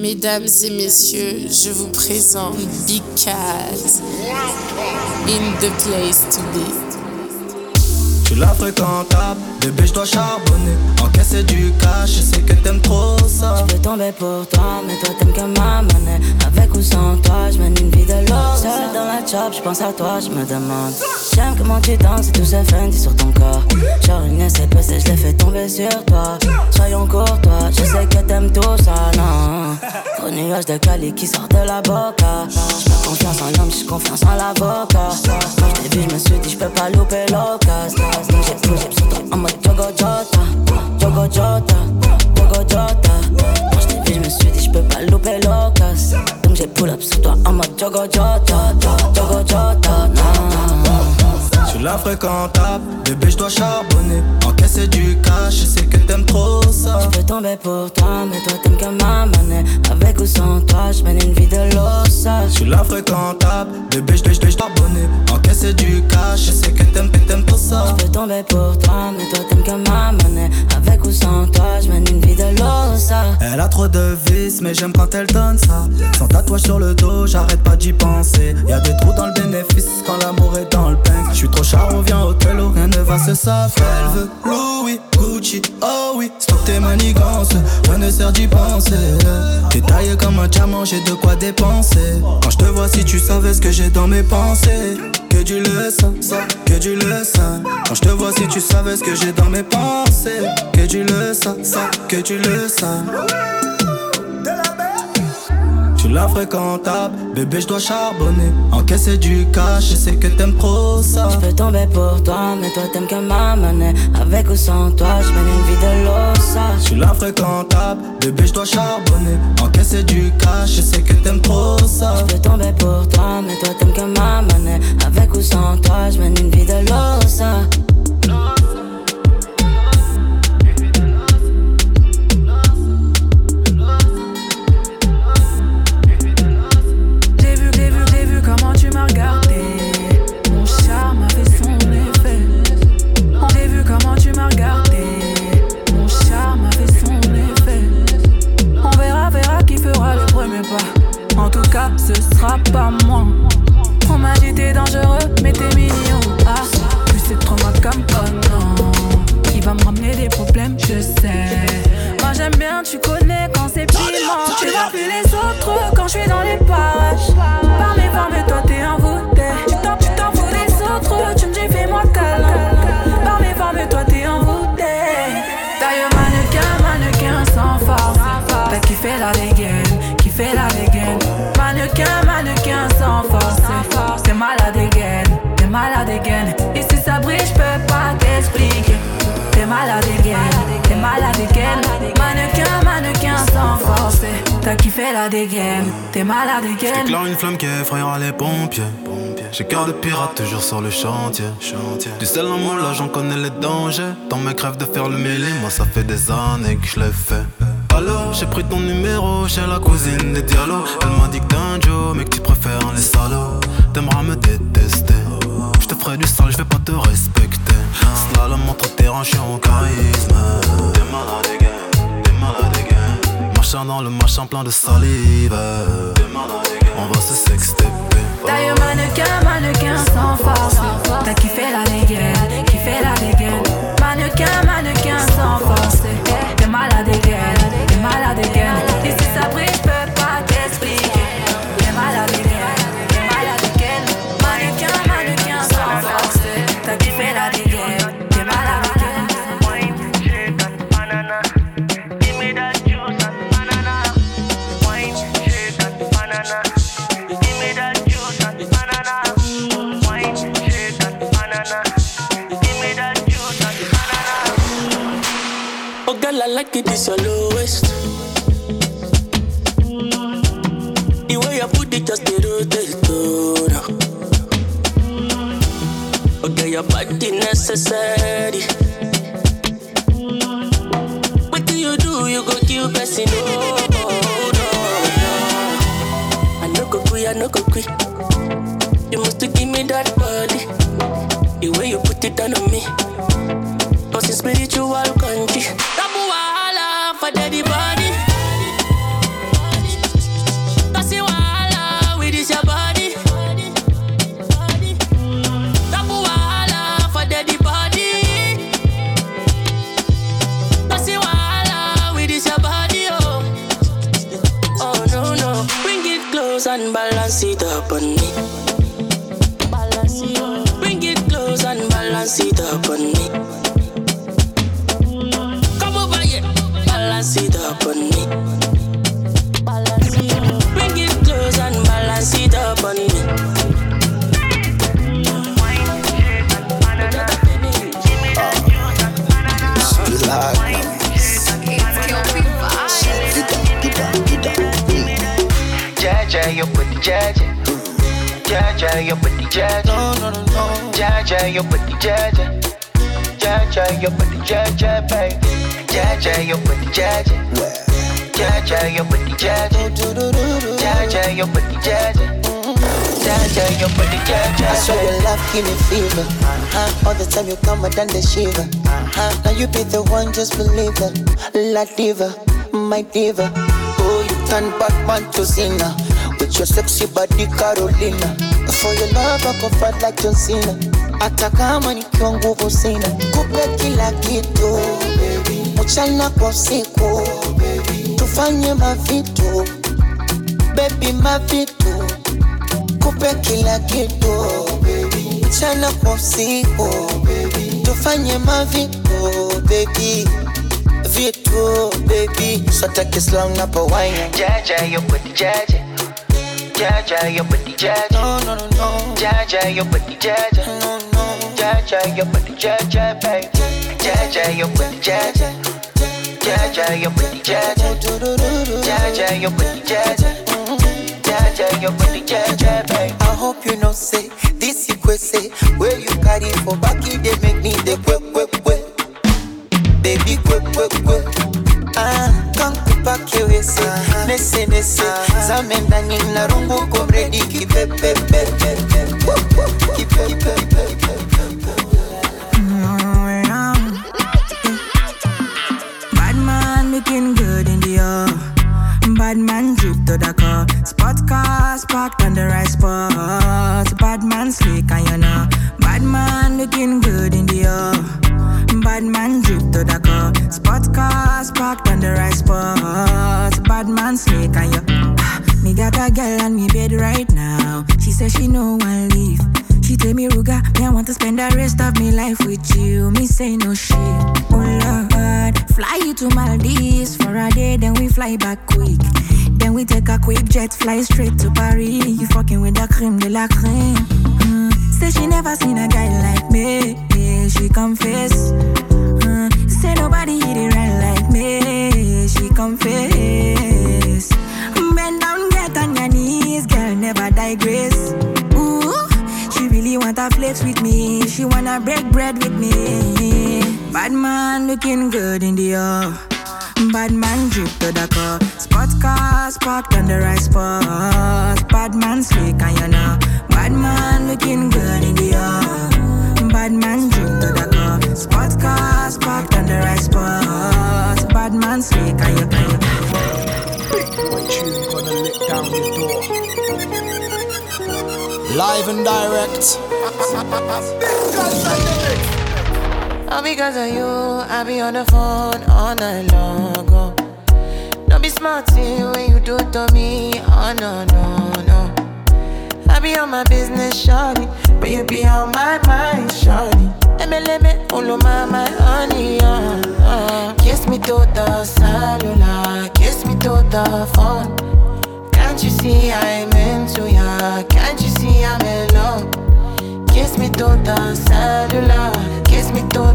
Mesdames et messieurs, je vous présente Big Cat in the place to be. Tu la fréquentable, bébé je dois charbonner. Encaisser du cash, je sais que t'aimes trop ça. Je peux tomber pour toi, mais toi t'aimes que ma monnaie. Avec ou sans toi, je mène une vie de l'or. Seul dans la chop, je pense à toi, je me demande. J'aime comment tu danses et tout ce Fendi sur ton corps. Genre une SPC, je l'ai fait tomber sur toi. Soyons courtois, je sais que t'aimes tout ça, non. Gros nuage de Cali qui sort de la boca. Confiance en l'homme, j'suis confiance en l'avocat. Quand j't'ai vu, je me suis dit j'peux pas louper l'occasion j'ai bougé sur toi en mode Jogo Jota, Jogo Jota, Jogo Jota. Quand je t'ai vu, je me suis dit, je peux pas louper l'occasion. Donc j'ai pull up sur toi en mode Jogo Jota, Jogo Jota, Tu la fréquentable, bébé je dois charbonner. Encaisser du cash, je sais que t'aimes trop ça. Je peux tomber pour toi, mais toi t'aimes que ma monnaie. Avec ou sans toi, je mène une vie de l'ossage. Je suis la fréquentable, bébé je dois charbonner. Encaisser du cash, je sais que t'aimes, que t'aimes pour toi, mais toi t'aimes que ma monnaie. Avec ou sans toi, je mène une vie de l'ossage Elle a trop de vices, mais j'aime quand elle donne ça. Sans tatouage sur le dos, j'arrête pas d'y penser. Y'a des trous dans le bénéfice quand l'amour est dans le pain Je suis trop charo, viens au télo, rien ne va se savoir. Elle veut Louis, Gucci, oh oui. Stop tes manigances, rien ne sert d'y penser. T'es taillé comme un diamant, j'ai de quoi dépenser. Quand je te vois si tu savais ce que j'ai dans mes pensées Que du le ça, que du le sang Quand je te vois si tu savais ce que j'ai dans mes pensées Que du le ça, que tu le sens tu la fréquentable, bébé je dois charbonner. Encaisser du cash, je sais que t'aimes trop ça. Je peux tomber pour toi, mais toi t'aimes que ma monnaie. Avec ou sans toi, je mène une vie de l'ossage. Tu la fréquentable, bébé je dois charbonner. Encaisser du cash, je sais que t'aimes trop ça. Je peux tomber pour toi, mais toi t'aimes que ma monnaie. Avec ou sans toi, je mène une vie de l'ossage t'es malade again. J'éclaire une flamme qui effrayera les pompiers. J'ai cœur de pirate toujours sur le chantier. Du sel en moi là j'en connais les dangers. Dans mes crèves de faire le mêlé, moi ça fait des années que je l'ai fait. Alors j'ai pris ton numéro chez la cousine des dialogues Elle m'a dit que t'es un Joe mais que tu préfères les salauds T'aimeras me détester Je te ferai du sale, je vais pas te respecter Slalom entre terrain, je suis en charisme dans le machin plein de salive. On va se sexter Taille mannequin, mannequin sans force. T'as kiffé la dégaine, kiffé la dégaine. Mannequin, mannequin sans force. T'es malade again, t'es malade again it's your lowest. The way you put it just the rotate, no. Oh girl, your body necessary. What do you do? You go kill person, oh, oh, no, no. I no go quit, I no go quit. You must give me that body. The way you put it down on me. Cause it's spiritual up on me. Bring it close and balance it up on me. Come over here, balance it up on me. Bring it close and balance it up on me. Jaja, Jaja. Jaja, your booty, Jaja. No, no, no, no. Jaja, your booty, Jaja. Jaja, your booty, Jaja, baby. Jaja, your booty, Jaja. Jaja, your booty, Jaja. Jaja, your booty, Jaja. Jaja, your booty, Jaja. I saw your love give me fever. Uh-huh. All the time you come, I done the shiver. Uh-huh. Now you be the one, just believe it. La diva, my diva. Oh, you turn Batman to Cena. With your sexy body, Carolina. For your love, I fight like John Cena. Hata kama nikiwa nguvu sina, kupe kila kitu mchana kwa usiku, tufanye mavitu baby, mavitu. Kupe kila kitu mchana kwa usiku, tufanye mavitu baby, vitu baby, sotake slang na Jaja, yo booty, Jaja. Jaja, your booty, Jaja. no no no no Jaja, your booty, Jaja. no no Jaja, your booty, Jaja, baby. Jaja, your booty, Jaja. Jaja, your booty, Jaja. Jaja, your booty, Jaja. Jaja, your booty, Jaja, baby. I hope you know say this you say where you carry for back it they make me the quick quick quick baby quick quick quick ah come kupake wese nese nese zame samenta nyina rungu kobredi kipepep fly straight to Paris. You fucking with the creme de la creme. Mm. Say she never seen a guy like me. Yeah, she confess. Mm. Say nobody hit it right like me. She confess. Bend down, get on your knees, girl, never digress. Ooh, she really wanna flex with me. She wanna break bread with me. Bad man looking good in the air. Bad man drip to the car. Spot cars parked on the right spot. Bad man slick and you know. Bad man looking good in the air. Bad man drip to the car. Spot cars parked on the right spot. Bad man slick and you know. What tune gonna let down the door? Live and direct. All because of you, I be on the phone all night long. Oh. Be smart when you do to me. Oh no, no, no. I be on my business, shawty. But you be on my mind, shawty. Emeleme, ulu my, my honey, uh, uh. Kiss me to the cellular, kiss me to the phone. Can't you see I'm into ya? Can't you see I'm in love? Kiss me to the cellular, kiss me to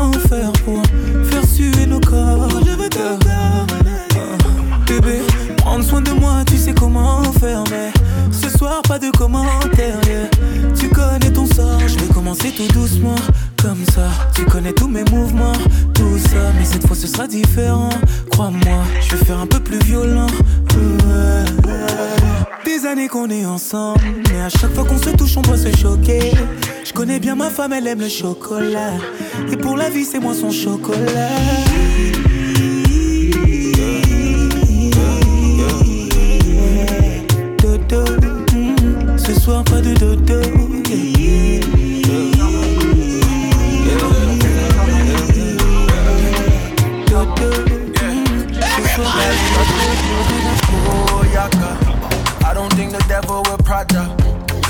comment faire pour faire suer nos corps. Je veux ton corps. Bébé, prendre soin de moi, tu sais comment faire. Mais ce soir, pas de commentaires. yeah. Tu connais ton sort, je vais commencer tout doucement. Comme ça, tu connais tous mes mouvements, tout ça. Mais cette fois, ce sera différent. Crois-moi, je vais faire un peu plus violent. Des années qu'on est ensemble, mais à chaque fois qu'on se touche, on doit se choquer. Je connais bien ma femme, elle aime le chocolat. Et pour la vie, c'est moi son chocolat. Mm, ce soir pas de dodo. Oh. I don't think the devil will Prada.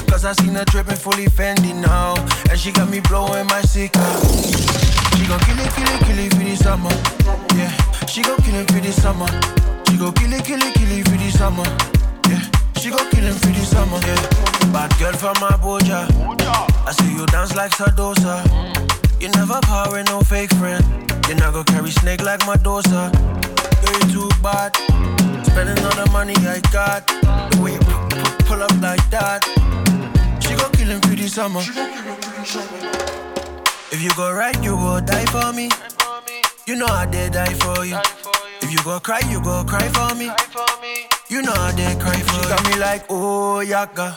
Cause I seen her dripping fully Fendi now. And she got me blowing my sika. She gon' kill it, kill it, kill it for the summer. Yeah, she gon' kill it for the summer. She gon' kill it, kill it, kill it for the summer. Yeah, she gon' kill it for the summer. Yeah, bad girl from Abuja. I see you dance like Sadosa. You never power no fake friend. You not go carry snake like Medusa. Girl, you too bad. Spending all the money I got. The way you pu- pu- pull up like that. She gon' kill him for the summer. If you go right, you go die for me. You know I did die for you. If you go cry, you go cry for me. You know I did cry for you. She got me like, oh, yaka.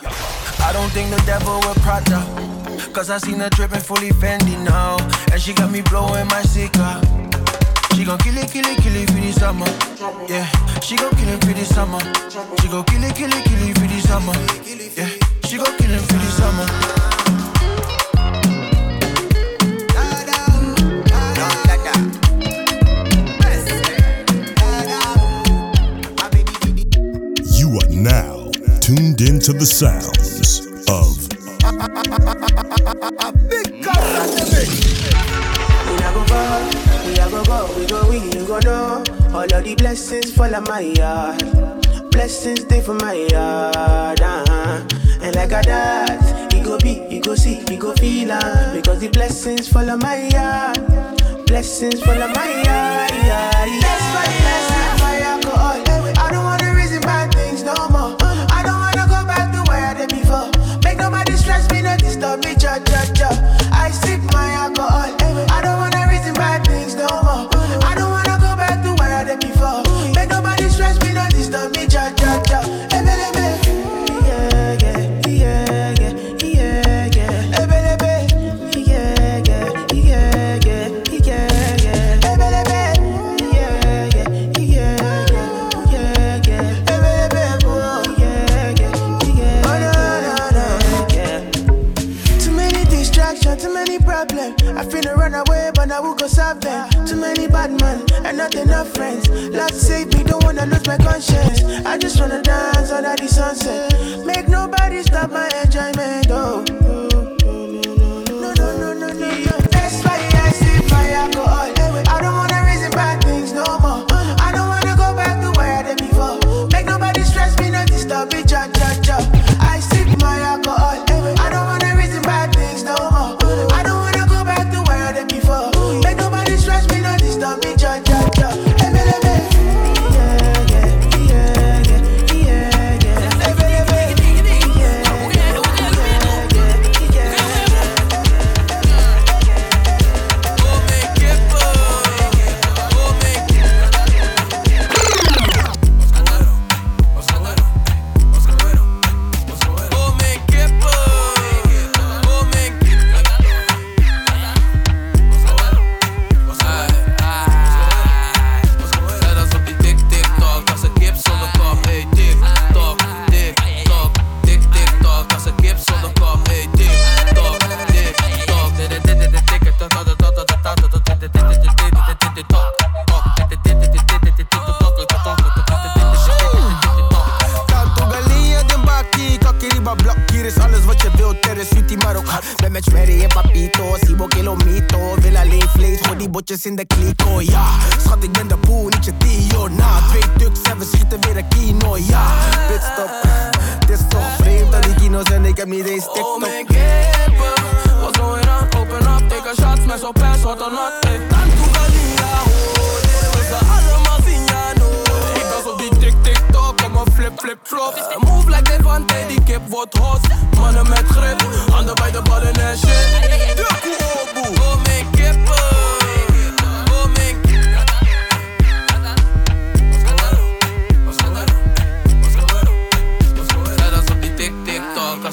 I don't think the devil will Prada. Cause I seen her dripping fully Fendi now. And she got me blowing my sika. She gon' kill it, kill it, kill it for the summer. Yeah, she gon' kill it for the summer. She gon' kill it, kill it, kill it for the summer. Yeah, she gon' kill it for the summer. You are now tuned into the sounds of go go, we go we you go know. All of the blessings fall on my yard, blessings stay for my yard. Uh-huh. And like a that, it go be, it go see, it go feel uh, because the blessings fall on my yard, blessings fall on my yard. Yeah, yeah. That's why blessings my alcohol. I don't wanna reason bad things no more. I don't wanna go back to where I did before. Make nobody stress me, no disturb me, cha not enough friends. Lord save me, don't wanna lose my conscience. I just wanna dance under the sunset. Botjes in de kliko, ja. Schat, ik ben de boer, niet je Dio, na. Twee tuks en we schieten weer een kino, ja. Pitstop, heb niet eens TikTok. Oh mijn kippen, what's going on? Open up, take a shot, smash op pers, wat dan not. Hey, tanto galina, oh, dit we ze allemaal zien, ja, no. Ik ben zo die tik tik tok, kom een flip flip flop. Move like Devante, die kip wordt hot. Mannen met grip, handen bij de ballen en shit. De koe oh mijn kippen.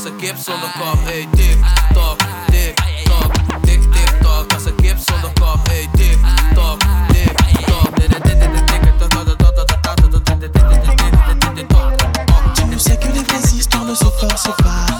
Als een kip zonder kop, hey tik tok, tik tok, tik tik tok, als een kip zonder kop, hey tik tok, tik tok. Que les vraies histoires ne se forcent pas.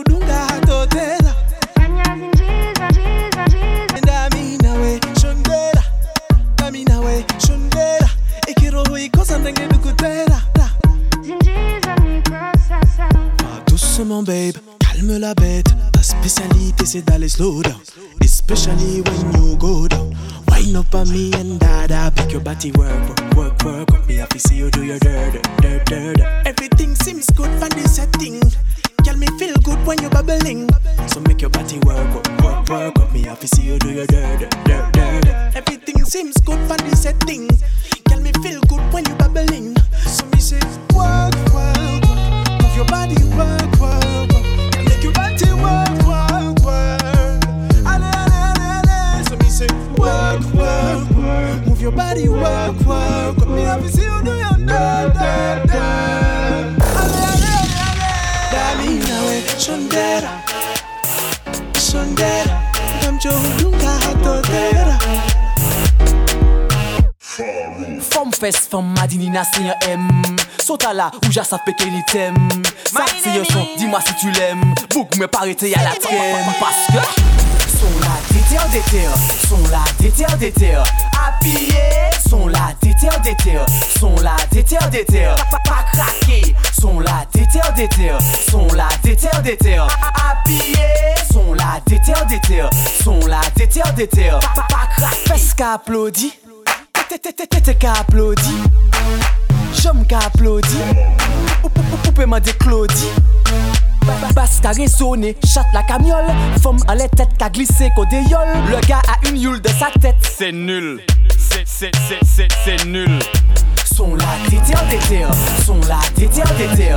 Fom fes fom madini nasi yon em Sota la ou jasa peke li tem Sa ti yon son, di ma si tu lem Bouk mwen parete yal atren Paske déter, déter. Sont là, déter, déter. Appuyé. Sont là, déter, déter. Sont là, déter, déter. Pas craqué. Sont là, déter, déter. Sont là, déter, déter. Appuyé. Sont là, déter, déter. Sont là, déter, déter. Pas craqué. Parce qu'applaudit. Té té té té ka applaudi J'aime ka applaudi poupé m'a déclodi Babi basta raisonne chate la camiole. Fomme en la tête ta glissé kodé yole Le gars a une yule dans sa tête. C'est nul. C'est nul C'est c'est nul. Son la tété en Son la tété en tété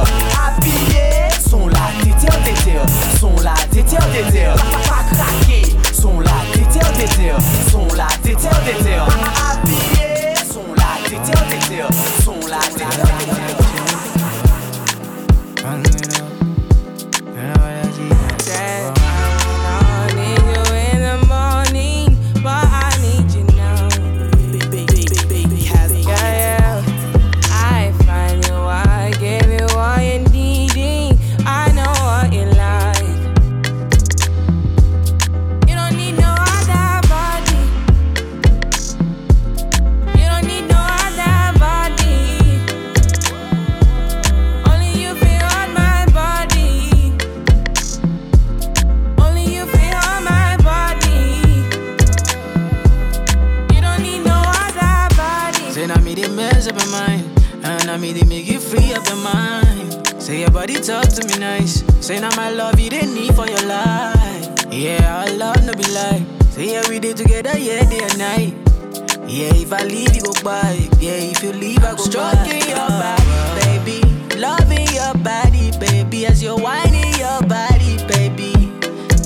if you leave I go Stroking your body baby. Loving your body baby As you're whining your body baby.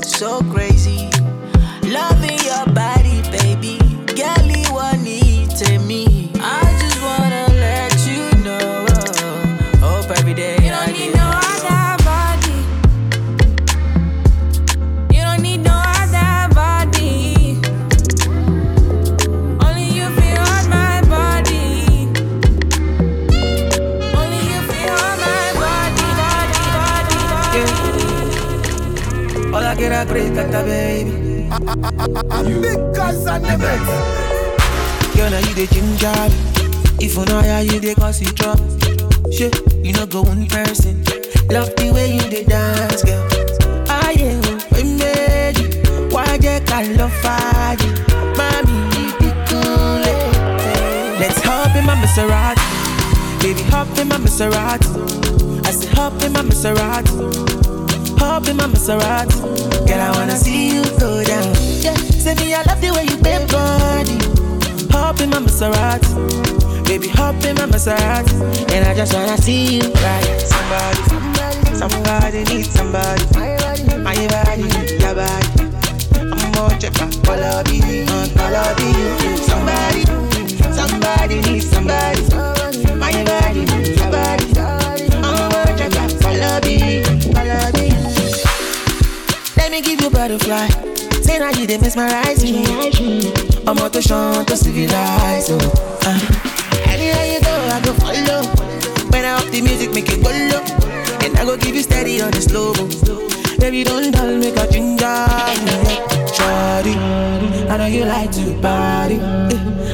So crazy the baby. On the mix. Girl, now you the ginger. If you know how you the cause it trouble. Shit, you know go one person. Love the way you dey dance, girl. Ah yeah, we made you. Why you call love fire? Mommy, be cool. Let's hop in my Maserati. Baby, hop in my Maserati. I said hop in my Maserati. Hop in my Maserati. Girl, I wanna see you go down. Yeah, say me I love the way you bend body. Hop in my Maserati. Baby, hop in my Maserati. And I just wanna see you right. Somebody, somebody needs somebody. My body, your body. I'm more checker, follow uh, follow me. Somebody, somebody needs somebody. My body, your body. Me give you butterfly. Say now you dey mesmerize me. I'm out to show to civilize. Oh. Uh. Anywhere you go, I go follow. When I up the music, make it go low. And I go give you steady on the slow mo. Baby, don't dull, make a ginger. Shawty, I know you like to party.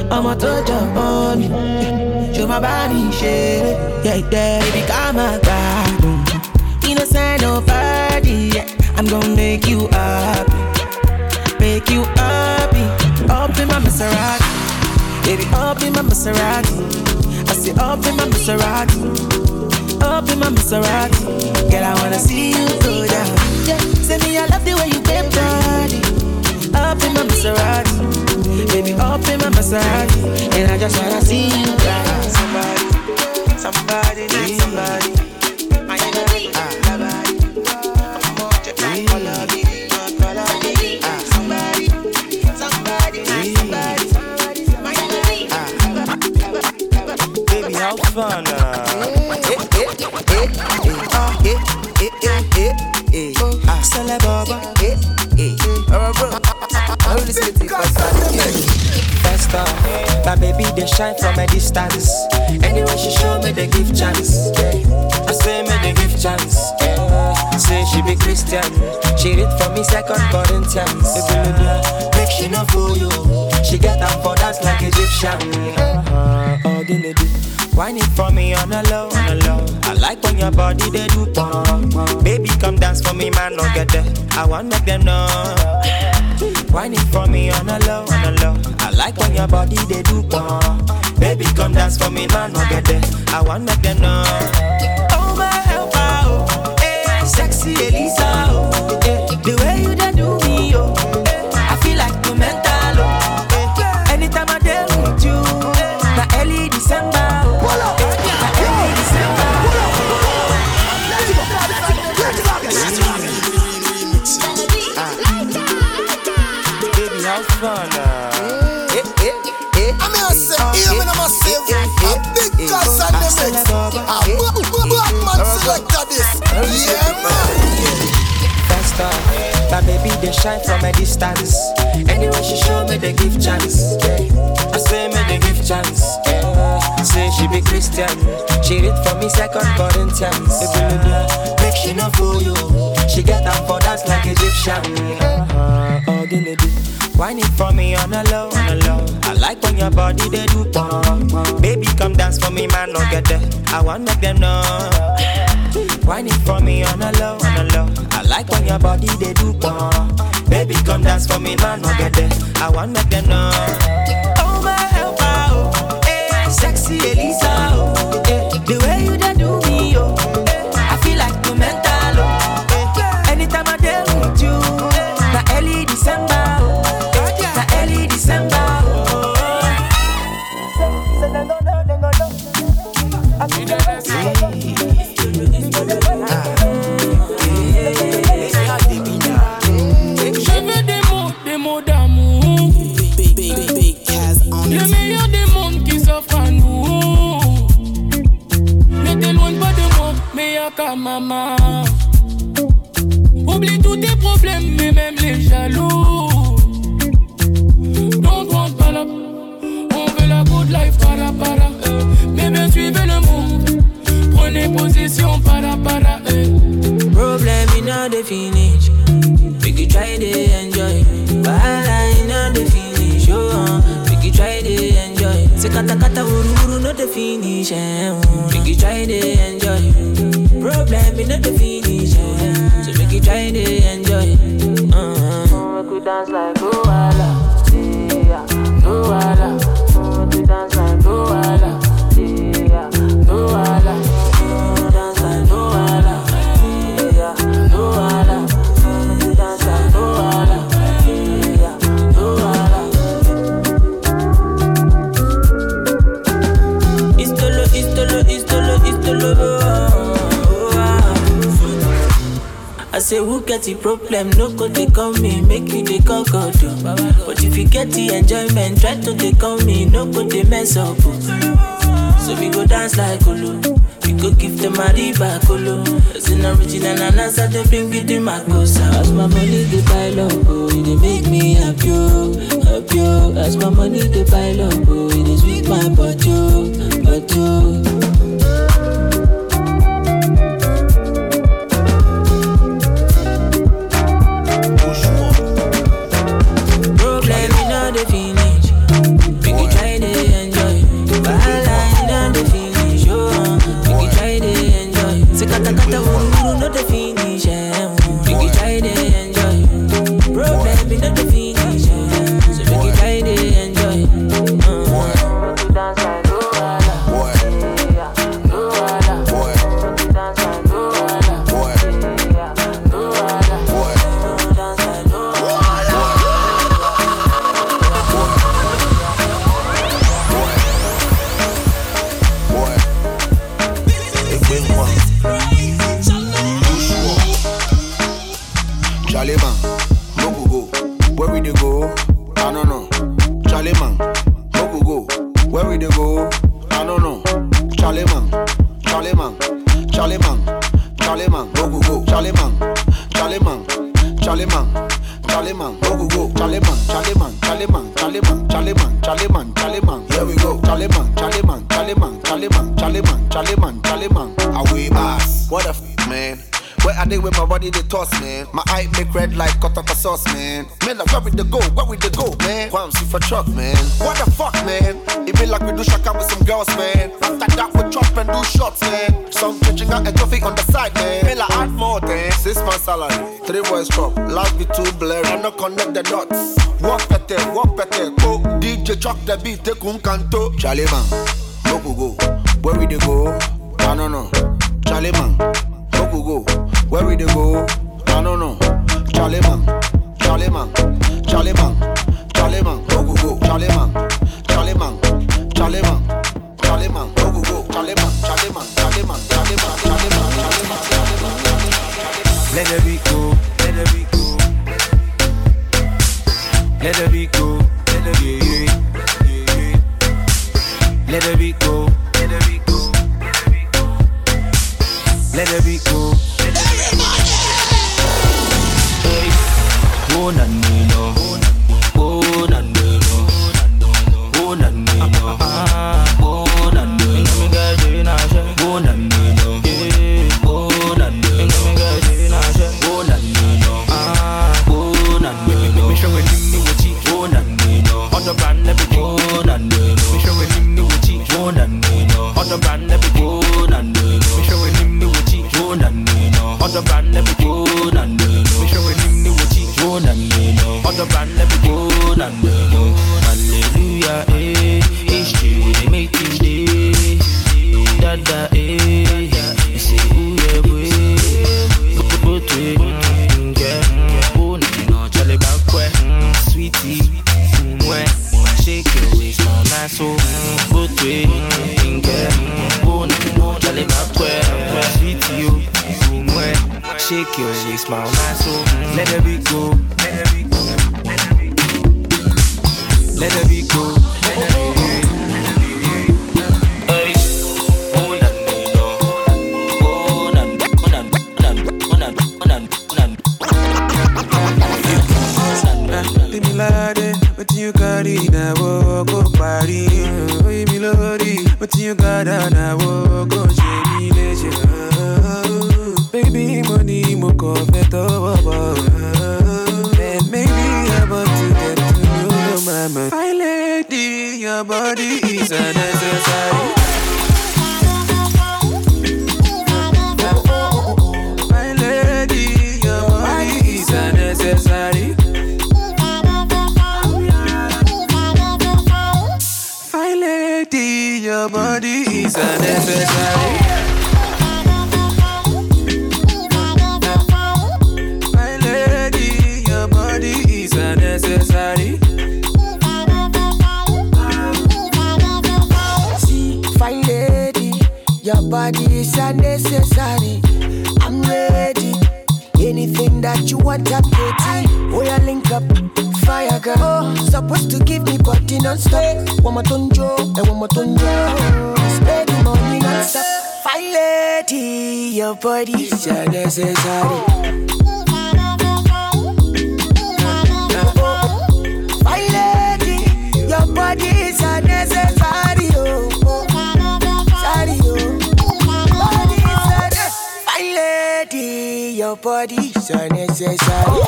I'm out to jump on me. Show my body, shit. Yeah, yeah, baby, come my God. Innocent, no party. Yeah. I'm gonna make you happy. Make you happy. Up in my Maserati. Baby, up in my Maserati. I say up in my Maserati. Up in my Maserati. Girl, I wanna see you go down. Like Egyptian. Uh-huh. Oh, Wine it for me on a low, on a low. I like when your body they do pong. Baby, come dance for me, man, no get there. I want make them know. Wine it for me on a low, on a low. I like when your body they do pong. Baby, come dance for me, man, no get there. I want make them know. They shine from a distance. Anyway, she show me the give chance. I say me the give chance. Say she be Christian. She read for me second Corinthians. Make she no fool you. She get up for dance like Egyptian. Uh-huh. Oh, guinea Wine it for me on a low, on a low. I like when your body they do pong. Baby, come dance for me, man, no get there. I want make them know. Wine it for me on a low, on a low. Like when your body they do pong. Baby, come dance for me, man, no get there. I want make them know. dance like ooh la, yeah, ooh. get the problem, no go they call me, make you they call God. Oh. But if you get the enjoyment, try to they call me, no go they mess up. Oh. So we go dance like Olu, we go give them a river colo. As in original and answer, they bring me the makosa. Oh. As my money they pile up, oh, it make me happy, happy. As my money they pile up, oh, it is with my body, body. do shots, man. Some catching got a on the side, man. Miller add more man. six months salary. Three boys drop, life be too blurry. I no connect the dots. Walk better, walk better. Go DJ chop the beat, take un canto. Charlie man, no go go. Where we dey go? I no no. Charlie man, no go go. Where we dey go? I no no. Charlie man, Charlie man, Charlie man, Charlie man, no go go. Charlie man, Charlie man, Charlie man, Charlie man, go go. Let it be go, let it be go. Let it be go, let it be go. Let it be go, let it be go. Let the beat go. Hey, one and me. body is an lady, your body is unnecessary. Fine lady, your body is unnecessary. Oh. Body is. Fine lady, your body is unnecessary.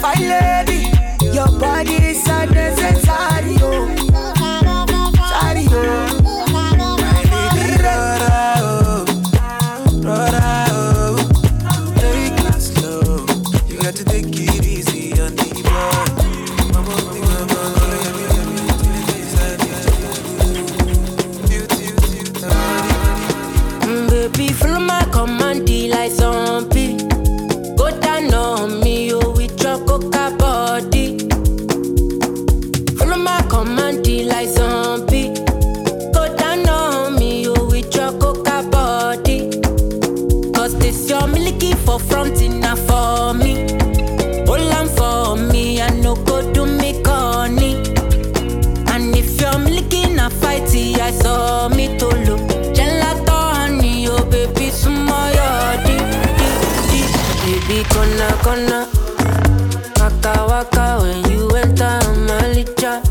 Fine lady, your body is unnecessary. Oh, milky for front enough for me. Hold on for me, I no go do me corny. And if you're milky na fighty, I saw me to look. Gelato honey, oh baby, sumo yodi. di, di. Baby, kona kona. Waka waka when you enter my licha.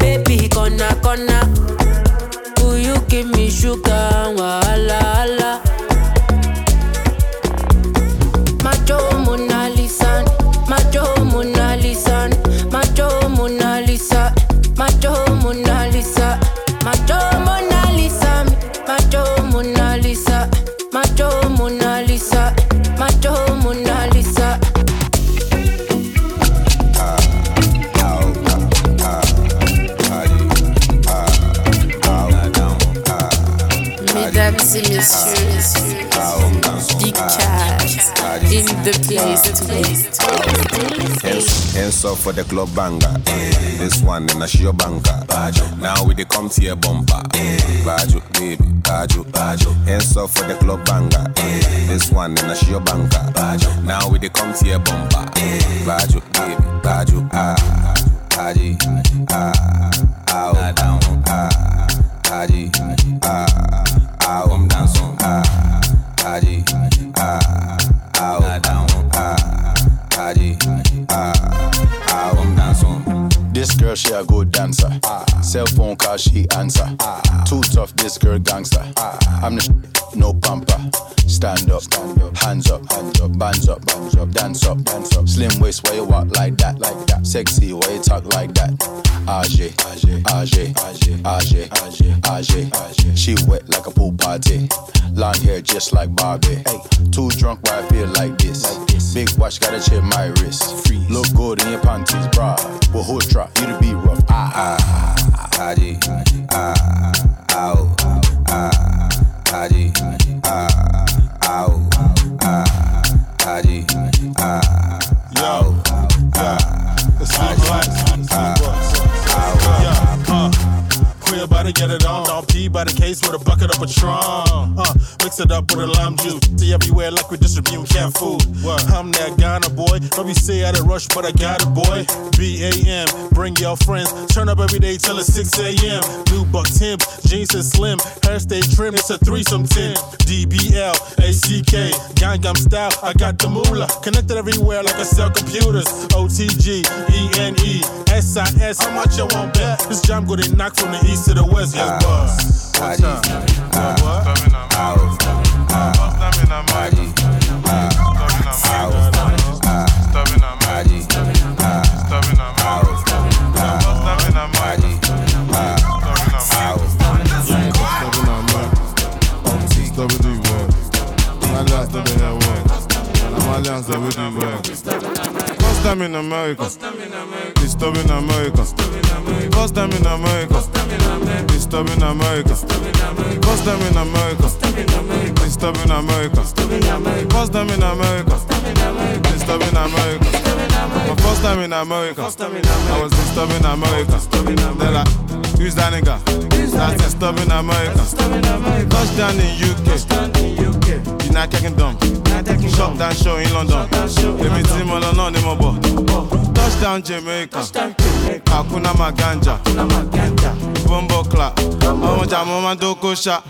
Baby, kona kona. Will you give me sugar? Wahala, Big Kaz in the place to Hands, hands up for the club banger. This one in a show banker. Now we they come to your bumper. Baju, baby, baju, baju. Hands up for the club banger. This one in a show banker. Now we they come to your bumper. Baju, baby, baju, ah, aji, ah, ah, down, ah, aji, ah, ah, I'm dancing, ah, aji, ah, ah, down, ah, aji, ah, ah, I'm dancing. This girl, she a good dancer. Cell phone call, she answer. Too tough, this girl gangster. I'm the sh- no pamper. Stand up, hands up, hands up, bands up, bands up, dance up, dance up. Slim waist, why you walk like that, like that? Sexy, why you talk like that? Age, age, age, age, age, age. She wet like a pool party. Long hair just like Barbie. Too drunk, why I feel like this? Big watch, gotta check my wrist. Look good in your panties, bra. But who's drop? You to be rough. Ah, ah, aji, ah, ow, ah, aji, ah, ow, ah, aji, ah, to get it on. Don't pee by the case with a bucket of Patron. Uh, mix it up with a lime juice. See everywhere like we distributing cat food. What? I'm that Ghana boy. Don't be say I done rush, but I got it, boy. B A M. Bring your friends. Turn up every day till it's 6 a.m. New buck Tim, jeans is slim. Hair stay trim. It's a threesome 10. DBL, ACK, Gangnam style. I got the moolah. Connected everywhere like I sell computers. OTG, ENE, SIS. How much you want bet? This jam go to knock from the east to the west where's your boss? What's up? What? Out. Custom in America. Disturbing America. Disturbing America. First time in America. Disturbing America. First time in America. Disturbing America. First time in America. Disturbing America. My first time in America. I was disturbing America. They're like, who's that nigga? That's disturbing America. Touchdown in UK. United Kingdom. Shop down show in London. Èmi tí mo lọ náà ni mo bọ̀. Touchdown Jamaica. Hakuna Maganja. Bombo clap. Ọmọ jà mo máa ń dóko ṣá.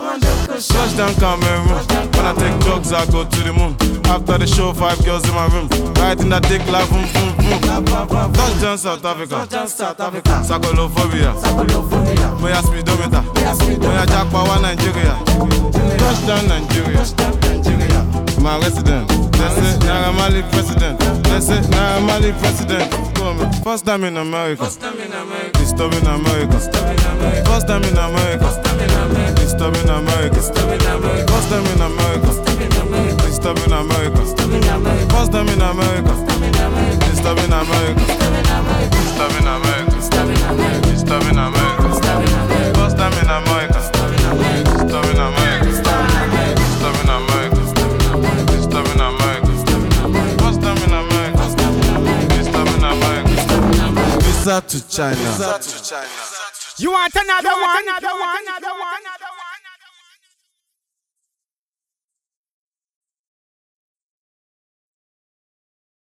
Touchdown Cameroon. When I take drugs, I go to the moon. After the show, five girls in my room. Riding that dick like boom, boom, boom. Touchdown South Africa. Sakolophobia. Moya speedometer. Moya jackpot wa Nigeria. Touchdown Nigeria. My resident. They say Naira Marley president. They say Naira Marley president. Come on. First time in America. Disturbing America. First time in America. Disturbing America. First time in America. Disturbing America. First time in America. Disturbing America. Disturbing America. America. Visa to China. You want another one? Another one? Another one?